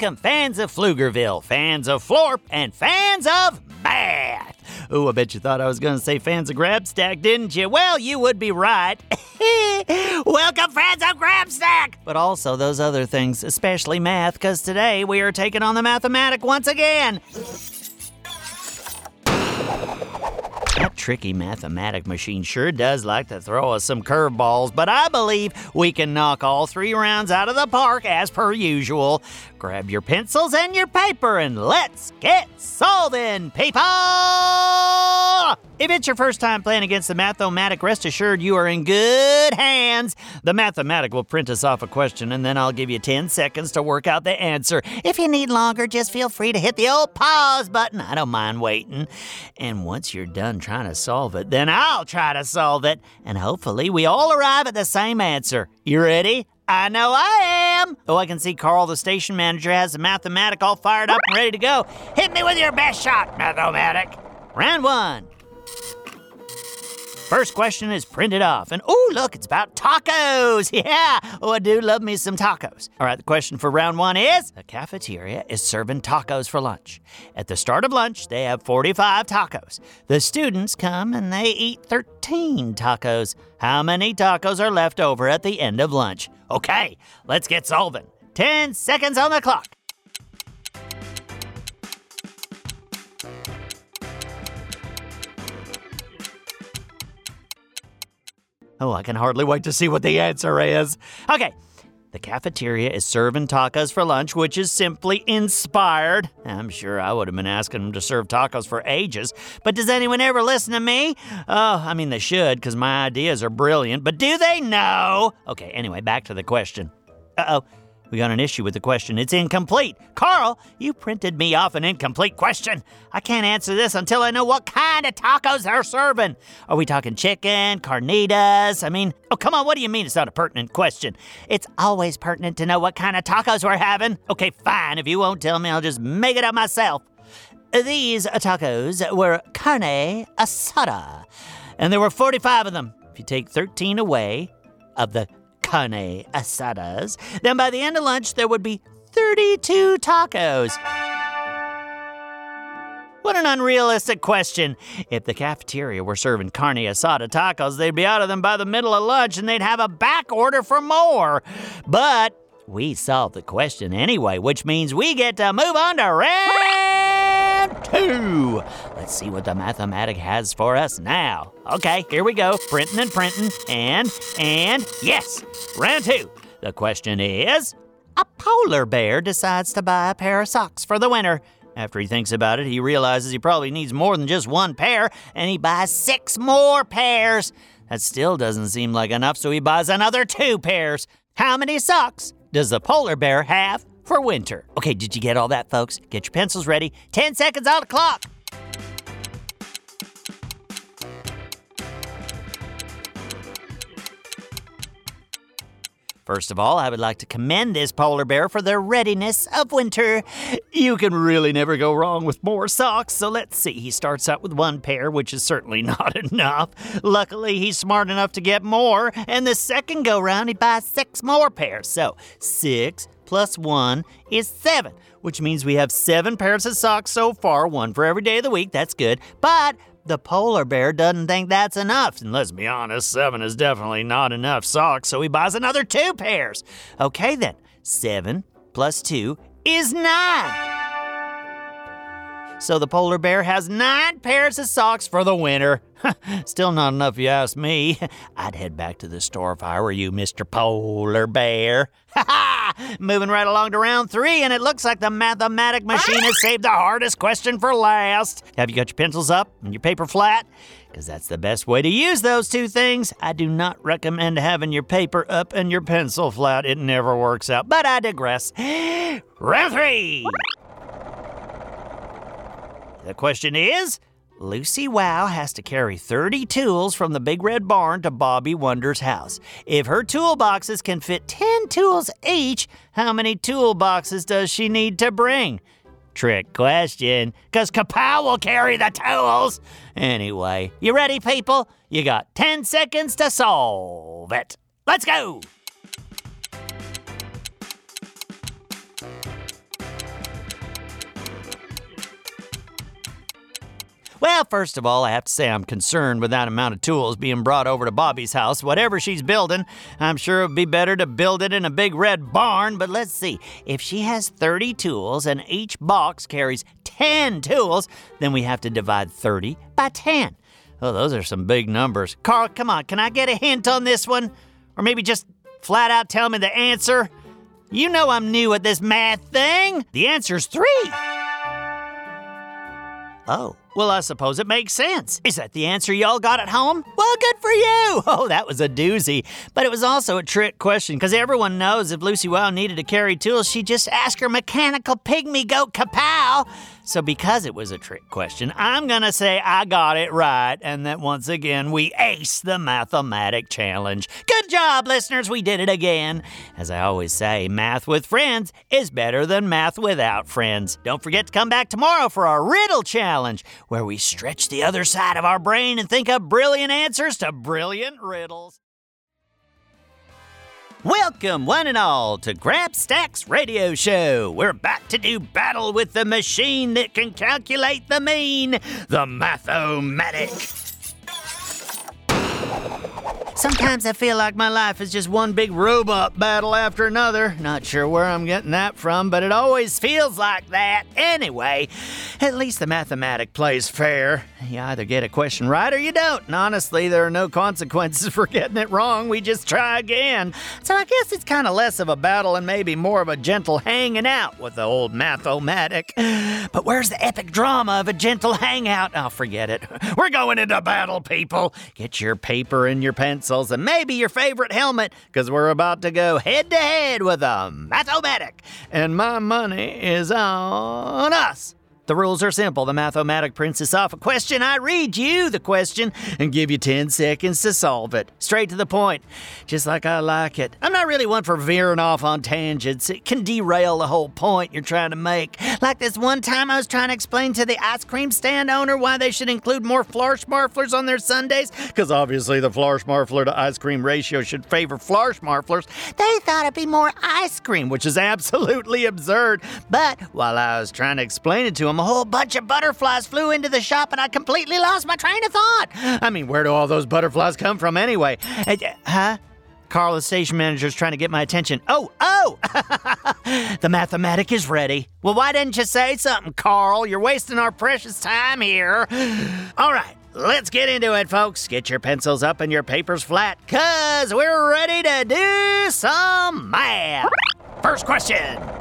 Welcome, fans of Pflugerville, fans of Florp, and fans of math. Oh, I bet you thought I was going to say fans of Grabstack, didn't you? Well, you would be right. Welcome, fans of Grabstack! But also those other things, especially math, because today we are taking on the mathematic once again. Tricky mathematic machine sure does like to throw us some curveballs, but I believe we can knock all three rounds out of the park as per usual. Grab your pencils and your paper and let's get solving, people! If it's your first time playing against the Mathomatic, rest assured you are in good hands. The Mathematic will print us off a question and then I'll give you 10 seconds to work out the answer. If you need longer, just feel free to hit the old pause button. I don't mind waiting. And once you're done trying to solve it, then I'll try to solve it. And hopefully we all arrive at the same answer. You ready? I know I am. Oh, I can see Carl, the station manager, has the Mathematic all fired up and ready to go. Hit me with your best shot, Mathematic. Round one. First question is printed off, and oh, look, it's about tacos. Yeah, oh, I do love me some tacos. All right, the question for round one is The cafeteria is serving tacos for lunch. At the start of lunch, they have 45 tacos. The students come and they eat 13 tacos. How many tacos are left over at the end of lunch? Okay, let's get solving. 10 seconds on the clock. Oh, I can hardly wait to see what the answer is. Okay. The cafeteria is serving tacos for lunch, which is simply inspired. I'm sure I would have been asking them to serve tacos for ages, but does anyone ever listen to me? Oh, I mean, they should, because my ideas are brilliant, but do they know? Okay, anyway, back to the question. Uh oh. We got an issue with the question. It's incomplete. Carl, you printed me off an incomplete question. I can't answer this until I know what kind of tacos they're serving. Are we talking chicken, carnitas? I mean, oh, come on, what do you mean it's not a pertinent question? It's always pertinent to know what kind of tacos we're having. Okay, fine. If you won't tell me, I'll just make it up myself. These tacos were carne asada, and there were 45 of them. If you take 13 away of the carne asadas, then by the end of lunch there would be 32 tacos. What an unrealistic question. If the cafeteria were serving carne asada tacos, they'd be out of them by the middle of lunch and they'd have a back order for more. But we solved the question anyway, which means we get to move on to round two. Let's see what the mathematic has for us now. Okay, here we go. Printing and printing. And, and, yes, round two. The question is A polar bear decides to buy a pair of socks for the winter. After he thinks about it, he realizes he probably needs more than just one pair, and he buys six more pairs. That still doesn't seem like enough, so he buys another two pairs. How many socks does the polar bear have for winter? Okay, did you get all that, folks? Get your pencils ready. 10 seconds on the clock. First of all, I would like to commend this polar bear for their readiness of winter. You can really never go wrong with more socks, so let's see. He starts out with one pair, which is certainly not enough. Luckily, he's smart enough to get more, and the second go round, he buys six more pairs. So, six plus one is seven, which means we have seven pairs of socks so far, one for every day of the week. That's good. But the polar bear doesn't think that's enough. And let's be honest, seven is definitely not enough socks, so he buys another two pairs. Okay then, seven plus two is nine. So the polar bear has nine pairs of socks for the winter. Still not enough, you ask me. I'd head back to the store if I were you, Mr. Polar Bear. Ha ha! Moving right along to round three, and it looks like the mathematic machine has saved the hardest question for last. Have you got your pencils up and your paper flat? Because that's the best way to use those two things. I do not recommend having your paper up and your pencil flat. It never works out, but I digress. round three! The question is Lucy Wow has to carry 30 tools from the Big Red Barn to Bobby Wonder's house. If her toolboxes can fit 10 tools each, how many toolboxes does she need to bring? Trick question, because Kapow will carry the tools. Anyway, you ready, people? You got 10 seconds to solve it. Let's go! Well, first of all, I have to say I'm concerned with that amount of tools being brought over to Bobby's house. Whatever she's building, I'm sure it would be better to build it in a big red barn. But let's see. If she has 30 tools and each box carries 10 tools, then we have to divide 30 by 10. Oh, those are some big numbers. Carl, come on, can I get a hint on this one? Or maybe just flat out tell me the answer? You know I'm new at this math thing. The answer's three. Oh, well, I suppose it makes sense. Is that the answer y'all got at home? Well, good for you. Oh, that was a doozy. But it was also a trick question because everyone knows if Lucy Wow needed to carry tools, she'd just ask her mechanical pygmy goat kapow. So, because it was a trick question, I'm going to say I got it right and that once again we aced the mathematic challenge. Good job, listeners. We did it again. As I always say, math with friends is better than math without friends. Don't forget to come back tomorrow for our riddle challenge, where we stretch the other side of our brain and think up brilliant answers to brilliant riddles. Welcome, one and all, to Grabstack's radio show. We're about to do battle with the machine that can calculate the mean, the Mathomatic. Sometimes I feel like my life is just one big robot battle after another. Not sure where I'm getting that from, but it always feels like that. Anyway, at least the mathematic plays fair. You either get a question right or you don't. And honestly, there are no consequences for getting it wrong. We just try again. So I guess it's kind of less of a battle and maybe more of a gentle hanging out with the old mathomatic. But where's the epic drama of a gentle hangout? I'll oh, forget it. We're going into battle, people. Get your paper and your pencil pencils, and maybe your favorite helmet, because we're about to go head to head with a Mathomatic. And my money is on us. The rules are simple. The Mathomatic prints us off a question. I read you the question and give you 10 seconds to solve it. Straight to the point, just like I like it. I'm not really one for veering off on tangents. It can derail the whole point you're trying to make. Like this one time I was trying to explain to the ice cream stand owner why they should include more Flarschmarflers on their sundays, because obviously the Flarschmarfler to ice cream ratio should favor Flarschmarflers. They thought it'd be more ice cream, which is absolutely absurd. But while I was trying to explain it to them, a whole bunch of butterflies flew into the shop and I completely lost my train of thought. I mean, where do all those butterflies come from anyway? Uh, huh? Carl, the station manager, is trying to get my attention. Oh, oh! the mathematic is ready. Well, why didn't you say something, Carl? You're wasting our precious time here. All right, let's get into it, folks. Get your pencils up and your papers flat, because we're ready to do some math. First question.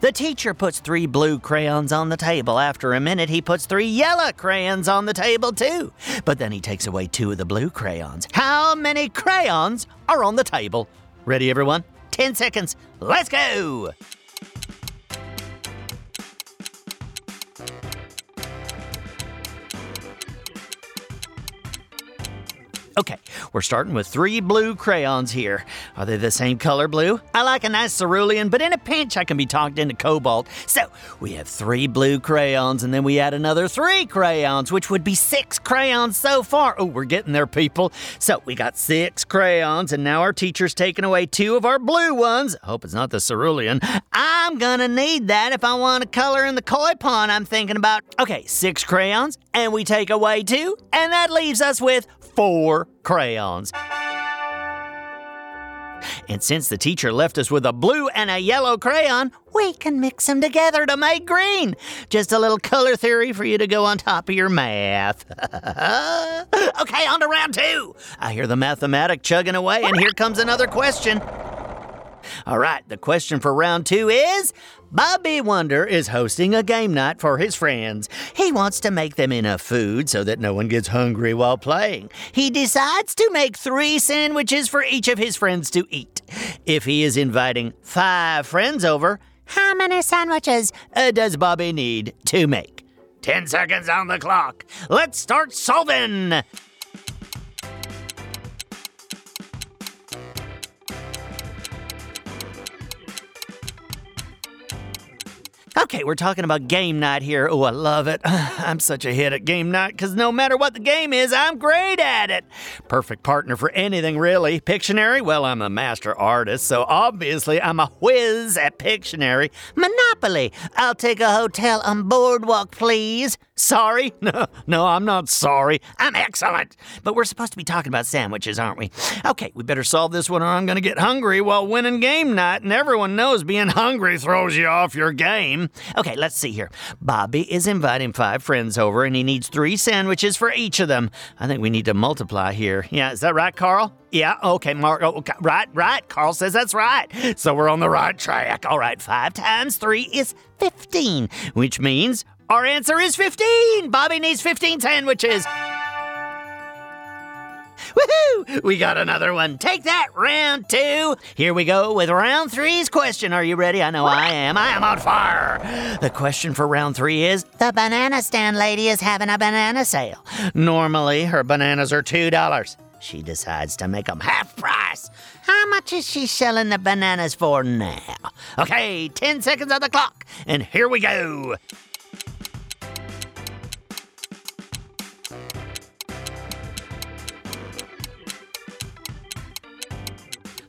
The teacher puts three blue crayons on the table. After a minute, he puts three yellow crayons on the table, too. But then he takes away two of the blue crayons. How many crayons are on the table? Ready, everyone? 10 seconds. Let's go! Okay, we're starting with three blue crayons here. Are they the same color blue? I like a nice cerulean, but in a pinch I can be talked into cobalt. So we have three blue crayons, and then we add another three crayons, which would be six crayons so far. Oh, we're getting there, people. So we got six crayons, and now our teacher's taking away two of our blue ones. I hope it's not the cerulean. I'm gonna need that if I want to color in the koi pond I'm thinking about. Okay, six crayons, and we take away two, and that leaves us with four crayons. And since the teacher left us with a blue and a yellow crayon, we can mix them together to make green. Just a little color theory for you to go on top of your math. okay, on to round two. I hear the mathematic chugging away, and here comes another question. All right, the question for round two is Bobby Wonder is hosting a game night for his friends. He wants to make them enough food so that no one gets hungry while playing. He decides to make three sandwiches for each of his friends to eat. If he is inviting five friends over, how many sandwiches uh, does Bobby need to make? 10 seconds on the clock. Let's start solving. Okay, we're talking about game night here. Oh, I love it. I'm such a hit at game night because no matter what the game is, I'm great at it. Perfect partner for anything, really. Pictionary? Well, I'm a master artist, so obviously I'm a whiz at Pictionary. Monopoly? I'll take a hotel on Boardwalk, please. Sorry? No, no, I'm not sorry. I'm excellent. But we're supposed to be talking about sandwiches, aren't we? Okay, we better solve this one or I'm going to get hungry while winning game night, and everyone knows being hungry throws you off your game. Okay, let's see here. Bobby is inviting five friends over, and he needs three sandwiches for each of them. I think we need to multiply here. Yeah, is that right, Carl? Yeah, okay, Mark. Oh, okay, right, right. Carl says that's right. So we're on the right track. All right, five times three is 15, which means our answer is 15. Bobby needs 15 sandwiches. Woohoo! We got another one. Take that, round two. Here we go with round three's question. Are you ready? I know I am. I am on fire. The question for round three is The banana stand lady is having a banana sale. Normally, her bananas are $2. She decides to make them half price. How much is she selling the bananas for now? Okay, 10 seconds on the clock, and here we go.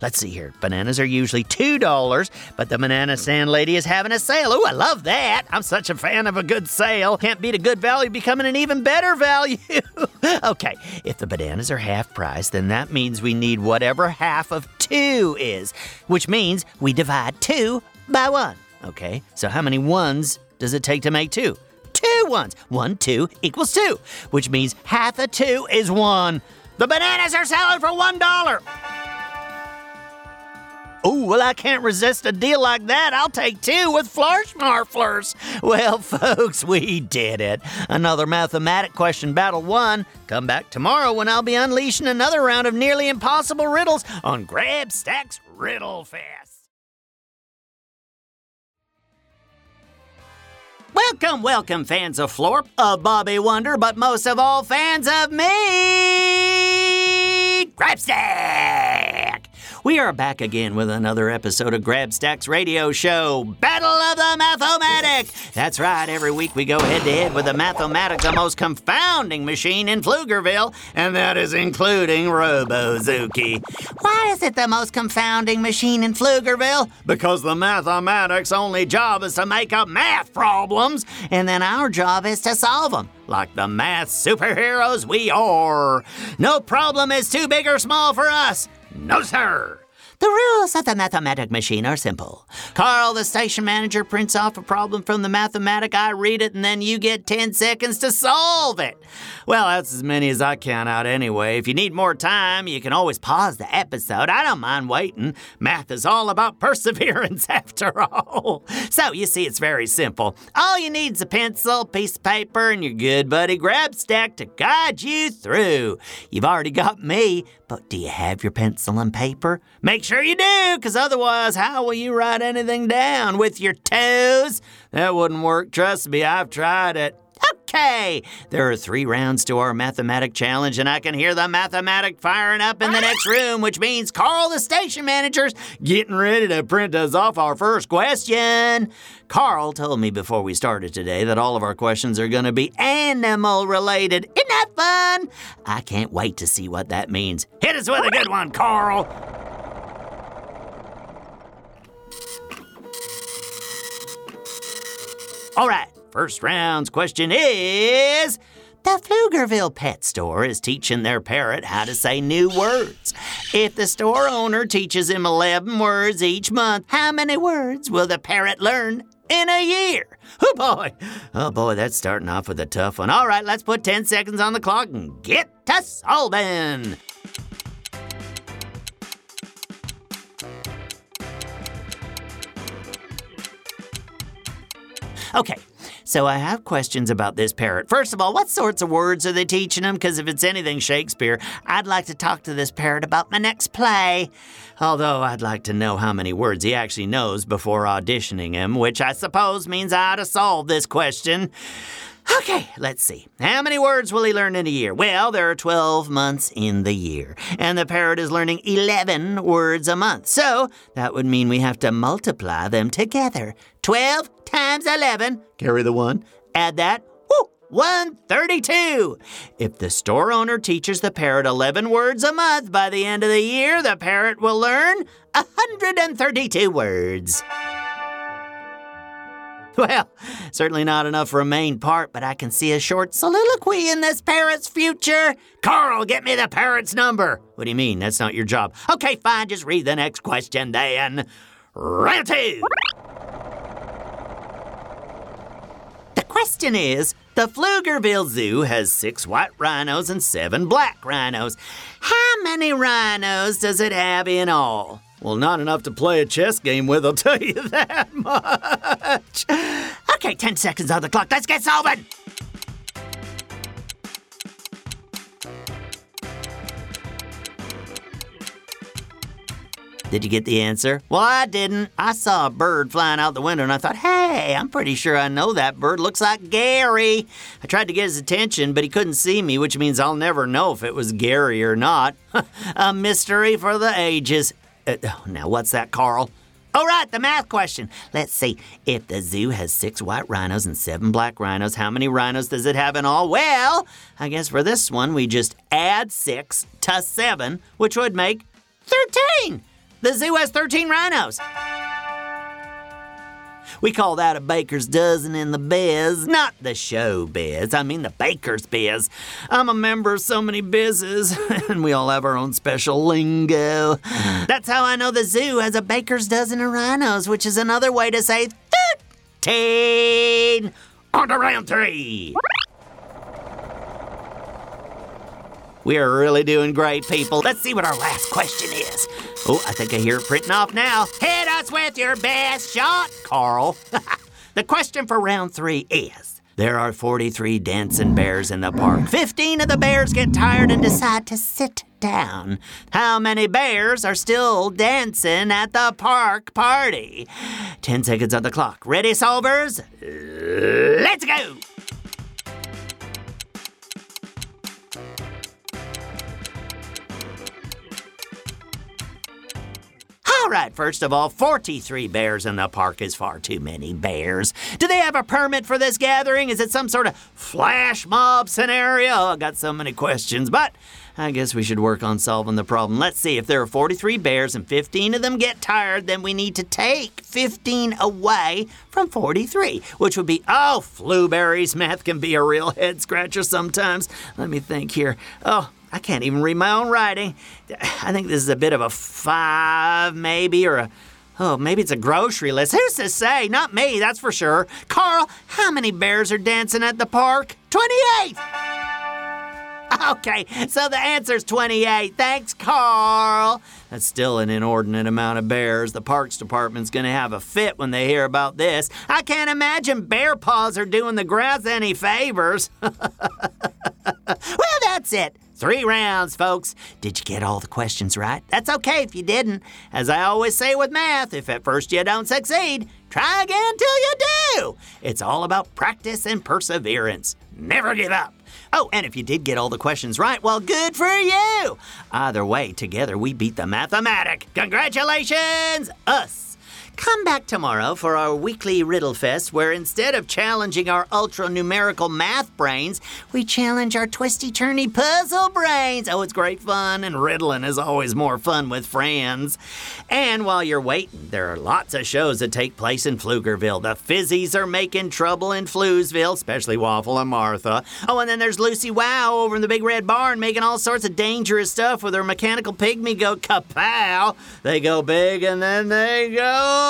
Let's see here. Bananas are usually $2, but the banana stand lady is having a sale. Ooh, I love that. I'm such a fan of a good sale. Can't beat a good value becoming an even better value. okay, if the bananas are half price, then that means we need whatever half of 2 is, which means we divide 2 by 1. Okay, so how many ones does it take to make 2? Two ones. 1, 2 equals 2, which means half of 2 is 1. The bananas are selling for $1. Oh, well, I can't resist a deal like that. I'll take two with Flarschmarflers. Well, folks, we did it. Another mathematic question battle won. Come back tomorrow when I'll be unleashing another round of nearly impossible riddles on Grabstack's Riddle Fest. Welcome, welcome, fans of Florp, of Bobby Wonder, but most of all, fans of me, Grabstack! We are back again with another episode of Grabstack's radio show, Battle of the Mathomatic. That's right, every week we go head to head with the Mathomatic, the most confounding machine in Pflugerville, and that is including Robozuki. Why is it the most confounding machine in Pflugerville? Because the Mathematic's only job is to make up math problems, and then our job is to solve them like the math superheroes we are. No problem is too big or small for us. No, sir. The rules of the mathematic machine are simple. Carl, the station manager, prints off a problem from the mathematic. I read it, and then you get 10 seconds to solve it. Well, that's as many as I count out anyway. If you need more time, you can always pause the episode. I don't mind waiting. Math is all about perseverance, after all. So, you see, it's very simple. All you need is a pencil, piece of paper, and your good buddy Grabstack to guide you through. You've already got me, but do you have your pencil and paper? Make sure you do, because otherwise, how will you write anything down? With your toes? That wouldn't work. Trust me, I've tried it. Okay, there are three rounds to our mathematic challenge, and I can hear the mathematic firing up in the next room, which means Carl, the station manager's getting ready to print us off our first question. Carl told me before we started today that all of our questions are going to be animal related. Isn't that fun? I can't wait to see what that means. Hit us with a good one, Carl. All right, first round's question is The Pflugerville Pet Store is teaching their parrot how to say new words. If the store owner teaches him 11 words each month, how many words will the parrot learn in a year? Oh boy, oh boy, that's starting off with a tough one. All right, let's put 10 seconds on the clock and get to solving. Okay, so I have questions about this parrot. First of all, what sorts of words are they teaching him? Because if it's anything Shakespeare, I'd like to talk to this parrot about my next play. Although I'd like to know how many words he actually knows before auditioning him, which I suppose means I ought to solve this question. Okay, let's see. How many words will he learn in a year? Well, there are 12 months in the year, and the parrot is learning 11 words a month. So that would mean we have to multiply them together. 12 times 11, carry the one, add that, whoo, 132. If the store owner teaches the parrot 11 words a month, by the end of the year, the parrot will learn 132 words. Well, certainly not enough for a main part, but I can see a short soliloquy in this parrot's future. Carl, get me the parrot's number. What do you mean? That's not your job. Okay, fine, just read the next question then. Two. The question is The Pflugerville Zoo has six white rhinos and seven black rhinos. How many rhinos does it have in all? Well, not enough to play a chess game with, I'll tell you that much. Okay, 10 seconds on the clock. Let's get solving. Did you get the answer? Well, I didn't. I saw a bird flying out the window and I thought, hey, I'm pretty sure I know that bird. Looks like Gary. I tried to get his attention, but he couldn't see me, which means I'll never know if it was Gary or not. a mystery for the ages. Uh, now, what's that, Carl? All right, the math question. Let's see. If the zoo has six white rhinos and seven black rhinos, how many rhinos does it have in all? Well, I guess for this one, we just add six to seven, which would make 13. The zoo has 13 rhinos. We call that a baker's dozen in the biz, not the show biz. I mean the baker's biz. I'm a member of so many bizes, and we all have our own special lingo. That's how I know the zoo has a baker's dozen of rhinos, which is another way to say 13. On to round three. We are really doing great, people. Let's see what our last question is. Oh, I think I hear it printing off now. Hit us with your best shot, Carl. the question for round three is There are 43 dancing bears in the park. 15 of the bears get tired and decide to sit down. How many bears are still dancing at the park party? 10 seconds on the clock. Ready, solvers? Let's go! All right, first of all, 43 bears in the park is far too many bears. Do they have a permit for this gathering? Is it some sort of flash mob scenario? I got so many questions, but I guess we should work on solving the problem. Let's see, if there are 43 bears and 15 of them get tired, then we need to take 15 away from 43, which would be, oh, Flueberry's math can be a real head scratcher sometimes. Let me think here. Oh, I can't even read my own writing. I think this is a bit of a five, maybe, or a. Oh, maybe it's a grocery list. Who's to say? Not me, that's for sure. Carl, how many bears are dancing at the park? 28! Okay, so the answer's 28. Thanks, Carl. That's still an inordinate amount of bears. The Parks Department's gonna have a fit when they hear about this. I can't imagine bear paws are doing the grass any favors. well, that's it. Three rounds, folks. Did you get all the questions right? That's okay if you didn't. As I always say with math, if at first you don't succeed, try again till you do. It's all about practice and perseverance. Never give up. Oh, and if you did get all the questions right, well, good for you. Either way, together we beat the mathematic. Congratulations, us. Come back tomorrow for our weekly Riddle Fest, where instead of challenging our ultra numerical math brains, we challenge our twisty turny puzzle brains. Oh, it's great fun, and riddling is always more fun with friends. And while you're waiting, there are lots of shows that take place in Pflugerville. The Fizzies are making trouble in Fluesville, especially Waffle and Martha. Oh, and then there's Lucy Wow over in the Big Red Barn making all sorts of dangerous stuff with her mechanical pygmy goat kapow. They go big and then they go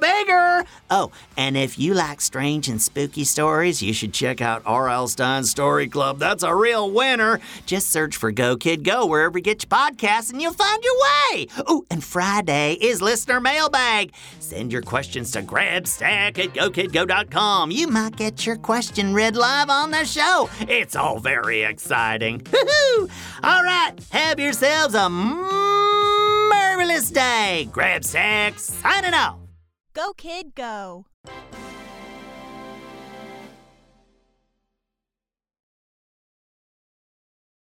bigger. Oh, and if you like strange and spooky stories, you should check out R.L. Stine's Story Club. That's a real winner. Just search for Go Kid Go wherever you get your podcasts and you'll find your way. Oh, and Friday is listener mailbag. Send your questions to grabstack at gokidgo.com. You might get your question read live on the show. It's all very exciting. all right, have yourselves a Marvelous day! Grabstack, signing off! Go, kid, go!